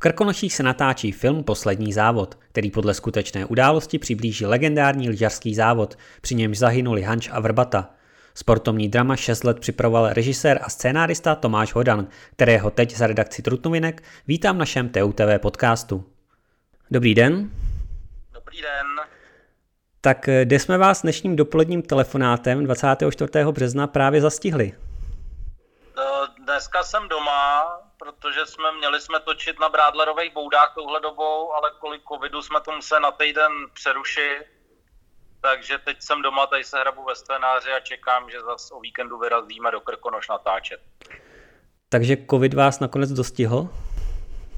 V Krkonoších se natáčí film Poslední závod, který podle skutečné události přiblíží legendární lyžařský závod, při němž zahynuli Hanč a Vrbata. Sportovní drama 6 let připravoval režisér a scénárista Tomáš Hodan, kterého teď za redakci Trutnovinek vítám v našem TUTV podcastu. Dobrý den. Dobrý den. Tak eh, kde jsme vás dnešním dopoledním telefonátem 24. března právě zastihli? Eh, dneska jsem doma, protože jsme měli jsme točit na Brádlerových boudách touhle dobou, ale kvůli covidu jsme to museli na týden přerušit. Takže teď jsem doma, tady se hrabu ve scénáři a čekám, že zase o víkendu vyrazíme do Krkonoš natáčet. Takže covid vás nakonec dostihl?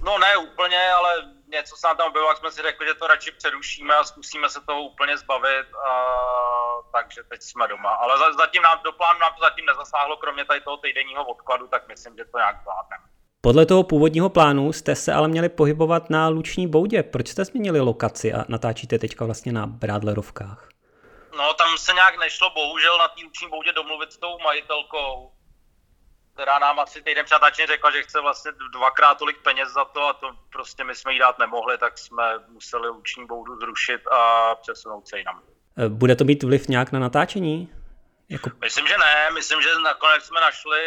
No ne úplně, ale něco se nám tam bylo, jak jsme si řekli, že to radši přerušíme a zkusíme se toho úplně zbavit, a, takže teď jsme doma. Ale zatím nám do plánu nám to zatím nezasáhlo, kromě tady toho týdenního odkladu, tak myslím, že to nějak zvládneme. Podle toho původního plánu jste se ale měli pohybovat na Luční boudě. Proč jste změnili lokaci a natáčíte teďka vlastně na Brádlerovkách? No, tam se nějak nešlo bohužel na té Luční boudě domluvit s tou majitelkou, která nám asi týden před řekla, že chce vlastně dvakrát tolik peněz za to a to prostě my jsme jí dát nemohli, tak jsme museli Luční boudu zrušit a přesunout se jinam. E, bude to mít vliv nějak na natáčení? Jako... Myslím, že ne. Myslím, že nakonec jsme našli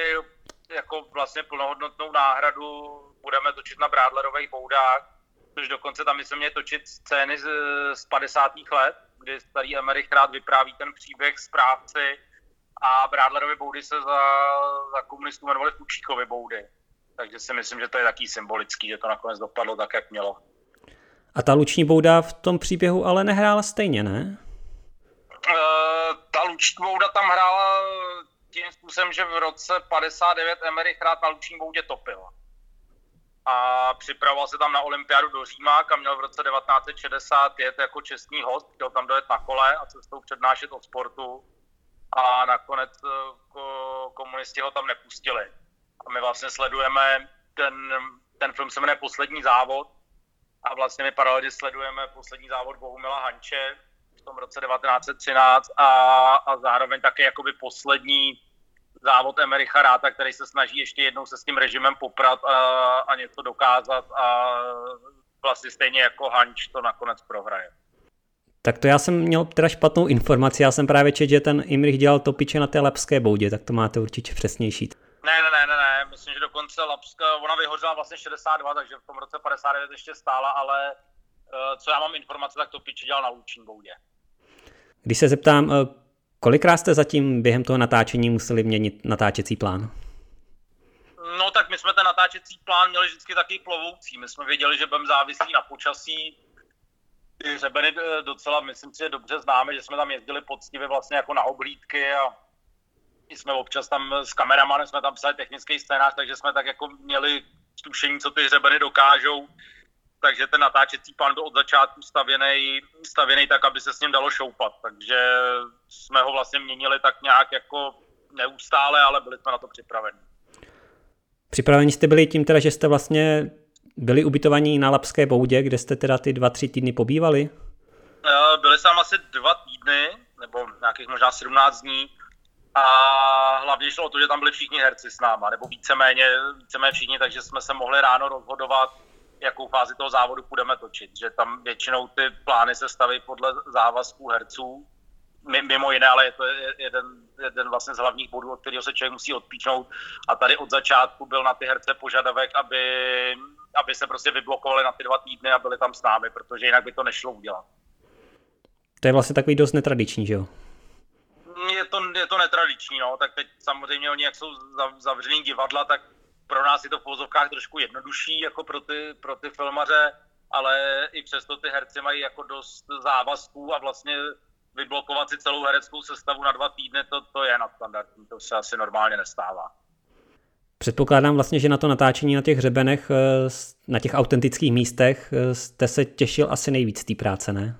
jako vlastně plnohodnotnou náhradu budeme točit na Brádlerových boudách, což dokonce tam jsme měli točit scény z, z 50. let, kdy starý Emerich rád vypráví ten příběh správci a Brádlerovy boudy se za, za komunistů jmenovaly Fučíkovy boudy. Takže si myslím, že to je taký symbolický, že to nakonec dopadlo tak, jak mělo. A ta luční bouda v tom příběhu ale nehrála stejně, ne? Uh, ta luční bouda tam hrála tím způsobem, že v roce 59 Emery hrát na Luční boudě topil. A připravoval se tam na olympiádu do Říma, kam měl v roce 1960 jet jako čestný host, chtěl tam dojet na kole a cestou přednášet o sportu. A nakonec eh, komunisti ho tam nepustili. A my vlastně sledujeme, ten, ten film se jmenuje Poslední závod, a vlastně my paralelně sledujeme poslední závod Bohumila Hanče tom roce 1913 a, a zároveň také jakoby poslední závod Emericha Ráta, který se snaží ještě jednou se s tím režimem poprat a, a něco dokázat a vlastně stejně jako Hanč to nakonec prohraje. Tak to já jsem měl teda špatnou informaci, já jsem právě četl, že ten Imrich dělal topiče na té Lapské boudě, tak to máte určitě přesnější. Ne, ne, ne, ne, ne, myslím, že dokonce Lapska, ona vyhořela vlastně 62, takže v tom roce 59 ještě stála, ale eh, co já mám informace, tak topiče dělal na Luční boudě. Když se zeptám, eh, Kolikrát jste zatím během toho natáčení museli měnit natáčecí plán? No tak my jsme ten natáčecí plán měli vždycky taky plovoucí. My jsme věděli, že budeme závislí na počasí. Ty řebeny eh, docela, myslím si, že dobře známe, že jsme tam jezdili poctivě vlastně jako na oblídky a jsme občas tam s kameramanem jsme tam psali technický scénář, takže jsme tak jako měli tušení, co ty hřebeny dokážou takže ten natáčecí plán byl od začátku stavěný, stavěný tak, aby se s ním dalo šoupat. Takže jsme ho vlastně měnili tak nějak jako neustále, ale byli jsme na to připraveni. Připraveni jste byli tím teda, že jste vlastně byli ubytovaní na Lapské boudě, kde jste teda ty dva, tři týdny pobývali? Eh, byli jsme tam asi dva týdny, nebo nějakých možná 17 dní. A hlavně šlo o to, že tam byli všichni herci s náma, nebo víceméně, víceméně všichni, takže jsme se mohli ráno rozhodovat, jakou fázi toho závodu budeme točit. Že tam většinou ty plány se staví podle závazků herců, mimo jiné, ale je to jeden, jeden vlastně z hlavních bodů, od kterého se člověk musí odpíčnout. A tady od začátku byl na ty herce požadavek, aby, aby se prostě vyblokovali na ty dva týdny a byli tam s námi, protože jinak by to nešlo udělat. To je vlastně takový dost netradiční, že jo? Je to, je to netradiční, no. Tak teď samozřejmě oni, jak jsou zavřený divadla, tak pro nás je to v pozovkách trošku jednodušší jako pro ty, pro ty filmaře, ale i přesto ty herci mají jako dost závazků a vlastně vyblokovat si celou hereckou sestavu na dva týdny, to, to je nadstandardní, to se asi normálně nestává. Předpokládám vlastně, že na to natáčení na těch hřebenech, eh, na těch autentických místech eh, jste se těšil asi nejvíc té práce, ne?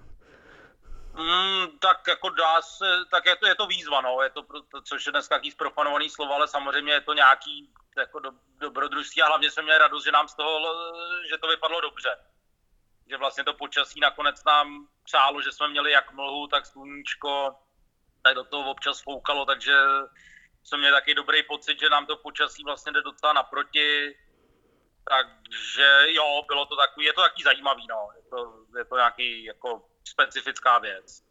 Mm, tak jako dá se, tak je to, je to výzva, no, je to, což je dneska jaký zprofanovaný slovo, ale samozřejmě je to nějaký jako do, dobrodružství a hlavně jsme měli radost, že nám z toho, že to vypadlo dobře. Že vlastně to počasí nakonec nám přálo, že jsme měli jak mlhu, tak sluníčko, tak do toho občas foukalo, takže jsme měli taky dobrý pocit, že nám to počasí vlastně jde docela naproti. Takže jo, bylo to takový, je to takový zajímavý, no. Je to, je to nějaký jako specifická věc.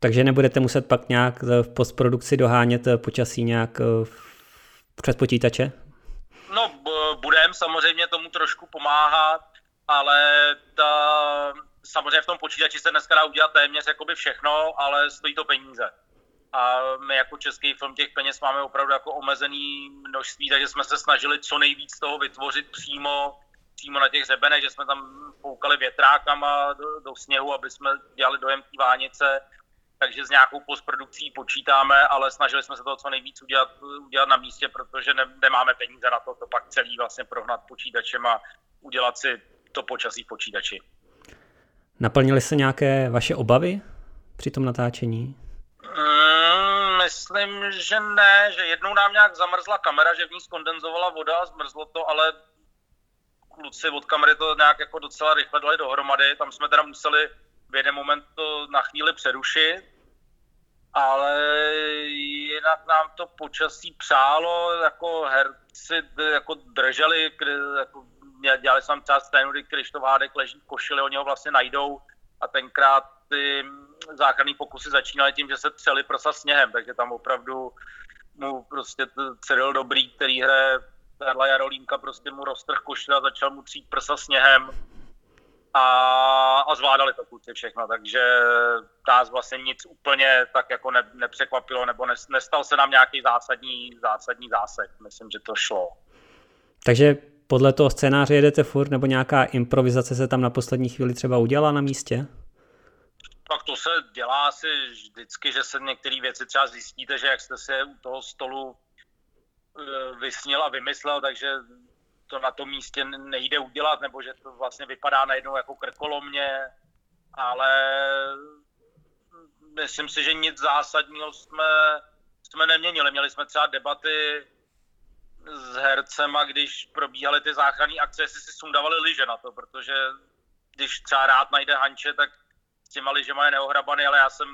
Takže nebudete muset pak nějak v postprodukci dohánět počasí nějak přes počítače? No, budem samozřejmě tomu trošku pomáhat, ale ta, samozřejmě v tom počítači se dneska dá udělat téměř jakoby všechno, ale stojí to peníze. A my jako český film těch peněz máme opravdu jako omezený množství, takže jsme se snažili co nejvíc toho vytvořit přímo, přímo na těch řebenech, že jsme tam poukali větrákama do, do sněhu, aby jsme dělali dojem té vánice takže s nějakou postprodukcí počítáme, ale snažili jsme se to co nejvíc udělat, udělat na místě, protože ne, nemáme peníze na to, to pak celý vlastně prohnat počítačem a udělat si to počasí v počítači. Naplnily se nějaké vaše obavy při tom natáčení? Mm, myslím, že ne, že jednou nám nějak zamrzla kamera, že v ní skondenzovala voda a zmrzlo to, ale kluci od kamery to nějak jako docela rychle dali dohromady. Tam jsme teda museli jeden moment to na chvíli přerušit, ale jinak nám to počasí přálo, jako herci jako drželi, jako dělali jsme třeba scénu, kdy Krištof Hádek leží v košili, oni ho vlastně najdou a tenkrát ty záchranné pokusy začínaly tím, že se třeli prsa sněhem, takže tam opravdu mu prostě Cyril Dobrý, který hraje Karla Jarolínka, prostě mu roztrh košile a začal mu třít prsa sněhem a, a zvládali to kluci všechno, takže nás vlastně nic úplně tak jako ne, nepřekvapilo, nebo nestal se nám nějaký zásadní, zásadní zásek, myslím, že to šlo. Takže podle toho scénáře jedete furt, nebo nějaká improvizace se tam na poslední chvíli třeba udělala na místě? Tak to se dělá asi vždycky, že se některé věci třeba zjistíte, že jak jste se u toho stolu eh, vysnil a vymyslel, takže to na tom místě nejde udělat, nebo že to vlastně vypadá najednou jako krkolomně, ale myslím si, že nic zásadního jsme, jsme neměnili. Měli jsme třeba debaty s hercema, když probíhaly ty záchranné akce, jestli si sundavali lyže na to, protože když třeba rád najde Hanče, tak s těma lyžema je neohrabaný, ale já jsem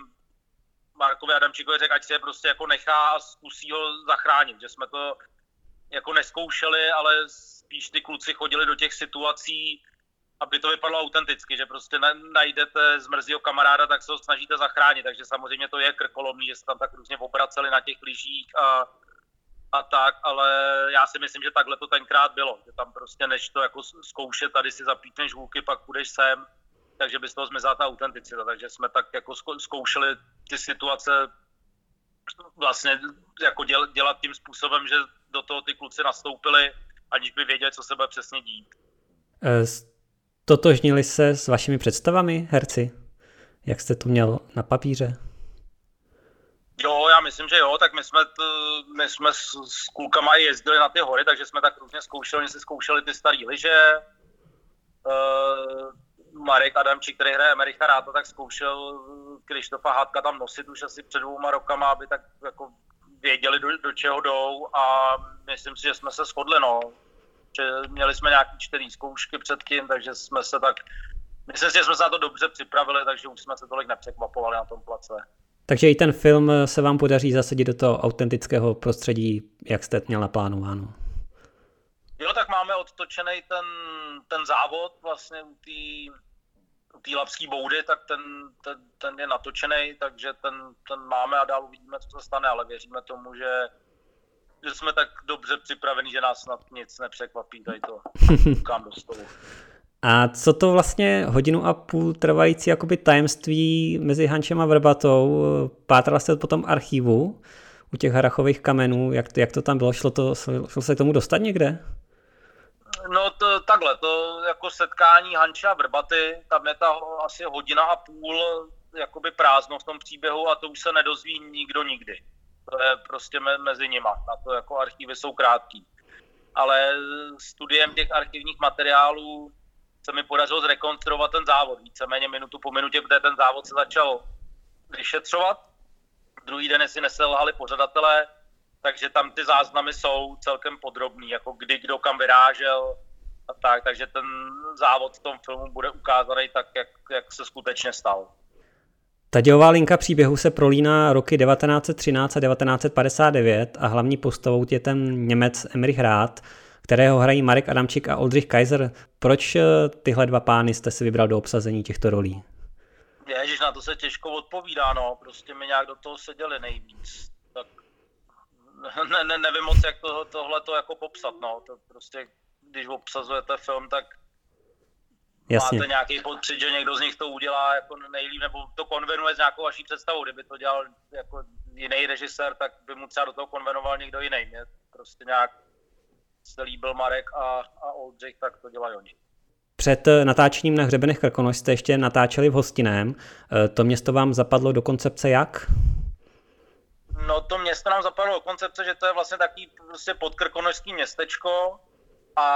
Markovi Adamčíkovi řekl, ať si je prostě jako nechá a zkusí ho zachránit, že jsme to jako neskoušeli, ale spíš ty kluci chodili do těch situací, aby to vypadalo autenticky, že prostě najdete zmrzího kamaráda, tak se ho snažíte zachránit, takže samozřejmě to je krkolomný, že se tam tak různě obraceli na těch lyžích a, a tak, ale já si myslím, že takhle to tenkrát bylo, že tam prostě než to jako zkoušet, tady si zapítneš hůlky, pak půjdeš sem, takže by z toho zmizela ta autenticita, takže jsme tak jako zkoušeli ty situace vlastně jako dělat tím způsobem, že do toho ty kluci nastoupili, aniž by věděli, co se bude přesně dít. E, totožnili se s vašimi představami herci? Jak jste to měl na papíře? Jo, já myslím, že jo, tak my jsme, t, my jsme s, s klukama jezdili na ty hory, takže jsme tak různě zkoušeli, si zkoušeli ty staré lyže. Uh, Marek Adamčík, který hraje Amerika Ráta, tak zkoušel Krištofa Hádka tam nosit už asi před dvouma rokama, aby tak jako věděli, do, do čeho jdou a myslím si, že jsme se shodli, no. Měli jsme nějaké čtyři zkoušky předtím, takže jsme se tak, myslím si, že jsme se na to dobře připravili, takže už jsme se tolik nepřekvapovali na tom place. Takže i ten film se vám podaří zasadit do toho autentického prostředí, jak jste měl naplánováno? Jo, tak máme odtočený ten, ten závod vlastně u té té lapské boudy, tak ten, ten, ten je natočený, takže ten, ten máme a dál uvidíme, co se stane, ale věříme tomu, že, že jsme tak dobře připraveni, že nás snad nic nepřekvapí tady to kam do stolu. A co to vlastně hodinu a půl trvající jakoby tajemství mezi Hančem a Vrbatou? Pátral jste po tom archivu u těch harachových kamenů, jak to, jak to tam bylo? Šlo, to, šlo se k tomu dostat někde? No to, takhle, to jako setkání Hanča a Vrbaty, tam je ta asi hodina a půl jakoby prázdno v tom příběhu a to už se nedozví nikdo nikdy. To je prostě me, mezi nima, na to jako archivy jsou krátký. Ale studiem těch archivních materiálů se mi podařilo zrekonstruovat ten závod, víceméně minutu po minutě, kde ten závod se začal vyšetřovat. Druhý den si neselhali pořadatelé, takže tam ty záznamy jsou celkem podrobný, jako kdy kdo kam vyrážel a tak, takže ten závod v tom filmu bude ukázaný tak, jak, jak se skutečně stal. Ta dělová linka příběhu se prolíná roky 1913 a 1959 a hlavní postavou je ten Němec Emrich Rád. kterého hrají Marek Adamčík a Oldřich Kaiser. Proč eh, tyhle dva pány jste si vybral do obsazení těchto rolí? Ježiš, na to se těžko odpovídá, no. Prostě mi nějak do toho seděli nejvíc. Tak ne, ne, nevím moc, jak to, tohle to jako popsat, no. To prostě, když obsazujete film, tak Jasně. máte nějaký pocit, že někdo z nich to udělá jako nejlíp, nebo to konvenuje s nějakou vaší představou. Kdyby to dělal jako jiný režisér, tak by mu třeba do toho konvenoval někdo jiný. Mě prostě nějak se líbil Marek a, a Oldřich, tak to dělají oni. Před eh, natáčením na Hřebenech Krkonoš jste ještě natáčeli v Hostiném. Eh, to město vám zapadlo do koncepce jak? No to město nám zapadlo do koncepce, že to je vlastně takový prostě podkrkonožský městečko a,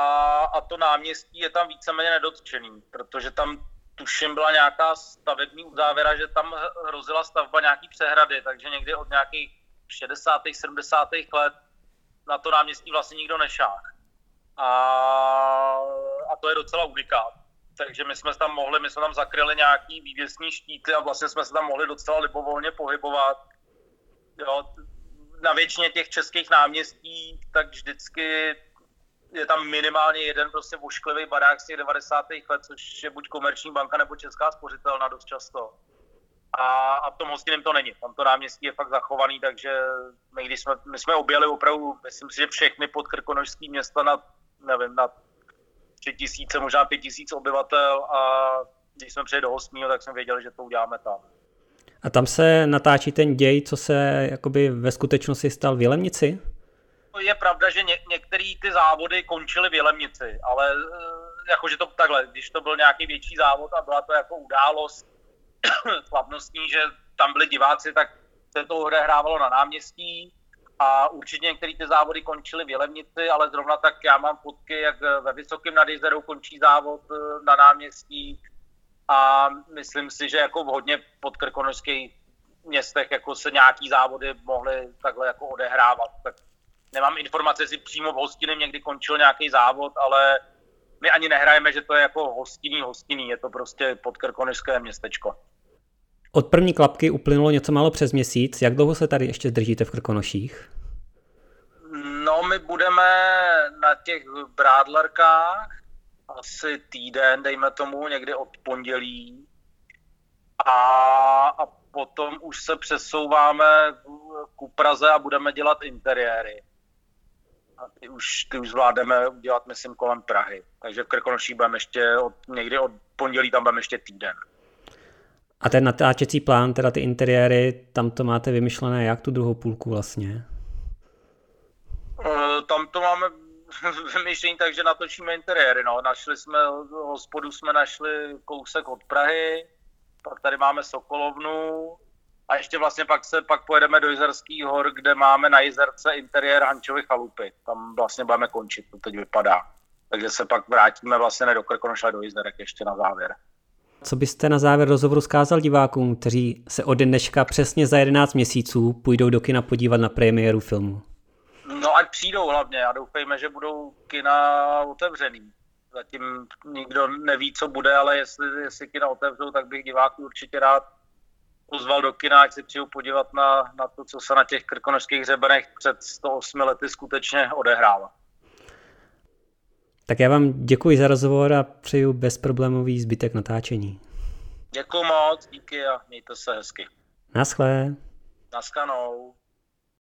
a to náměstí je tam víceméně nedotčený, protože tam tuším byla nějaká stavební uzávěra, že tam hrozila stavba nějaký přehrady, takže někdy od nějakých 60. 70. let na to náměstí vlastně nikdo nešáhl. A, a to je docela unikát. Takže my jsme tam mohli, my jsme tam zakryli nějaký vývěsní štíty a vlastně jsme se tam mohli docela libovolně pohybovat. Jo, na většině těch českých náměstí, tak vždycky je tam minimálně jeden prostě vošklivý barák z těch 90. let, což je buď komerční banka nebo česká spořitelna dost často. A, a v tom hostiném to není. Tam to náměstí je fakt zachovaný, takže my, když jsme, my jsme objeli opravdu, myslím si, že všechny podkrkonožské města na, nevím, na tři tisíce, možná pět tisíc obyvatel a když jsme přijeli do Hostního, tak jsme věděli, že to uděláme tam. A tam se natáčí ten děj, co se jakoby ve skutečnosti stal v Jelemnici? Je pravda, že ně, některé ty závody končily v Jelemnici, ale eh, jakože to takhle, když to byl nějaký větší závod a byla to jako událost slavnostní, že tam byli diváci, tak se to odehrávalo na náměstí a určitě některé ty závody končily v Jelemnici, ale zrovna tak já mám fotky, jak ve Vysokém nad Jezerou končí závod eh, na náměstí a myslím si, že jako v hodně podkrkonožských městech jako se nějaký závody mohly takhle jako odehrávat. Tak nemám informace, jestli přímo v hostině někdy končil nějaký závod, ale my ani nehrajeme, že to je jako hostinný hostinný, je to prostě podkrkonožské městečko. Od první klapky uplynulo něco málo přes měsíc. Jak dlouho se tady ještě držíte v Krkonoších? No, my budeme na těch brádlerkách asi týden, dejme tomu, někdy od pondělí. A, a potom už se přesouváme ku Praze a budeme dělat interiéry. A ty už, ty už zvládneme udělat, myslím, kolem Prahy. Takže v Krkonoších budeme ještě od, někdy od pondělí tam budeme ještě týden. A ten natáčecí plán, teda ty interiéry, tam to máte vymyšlené jak tu druhou půlku vlastně? Uh, tam to máme vymyšlení tak, že natočíme interiéry. No. Našli jsme, hospodu jsme našli kousek od Prahy, pak tady máme Sokolovnu a ještě vlastně pak se pak pojedeme do Jizerských hor, kde máme na Jizerce interiér Hančovy chalupy. Tam vlastně budeme končit, to teď vypadá. Takže se pak vrátíme vlastně ne do Krkonoš, ale do Jizerek ještě na závěr. Co byste na závěr rozhovoru zkázal divákům, kteří se od dneška přesně za 11 měsíců půjdou do kina podívat na premiéru filmu? No ať přijdou hlavně a doufejme, že budou kina otevřený. Zatím nikdo neví, co bude, ale jestli, jestli kina otevřou, tak bych diváků určitě rád pozval do kina, ať si přijdu podívat na, na to, co se na těch krkonožských hřebenech před 108 lety skutečně odehrává. Tak já vám děkuji za rozhovor a přeju bezproblémový zbytek natáčení. Děkuji moc, díky a mějte se hezky. Naschle. Naskanou.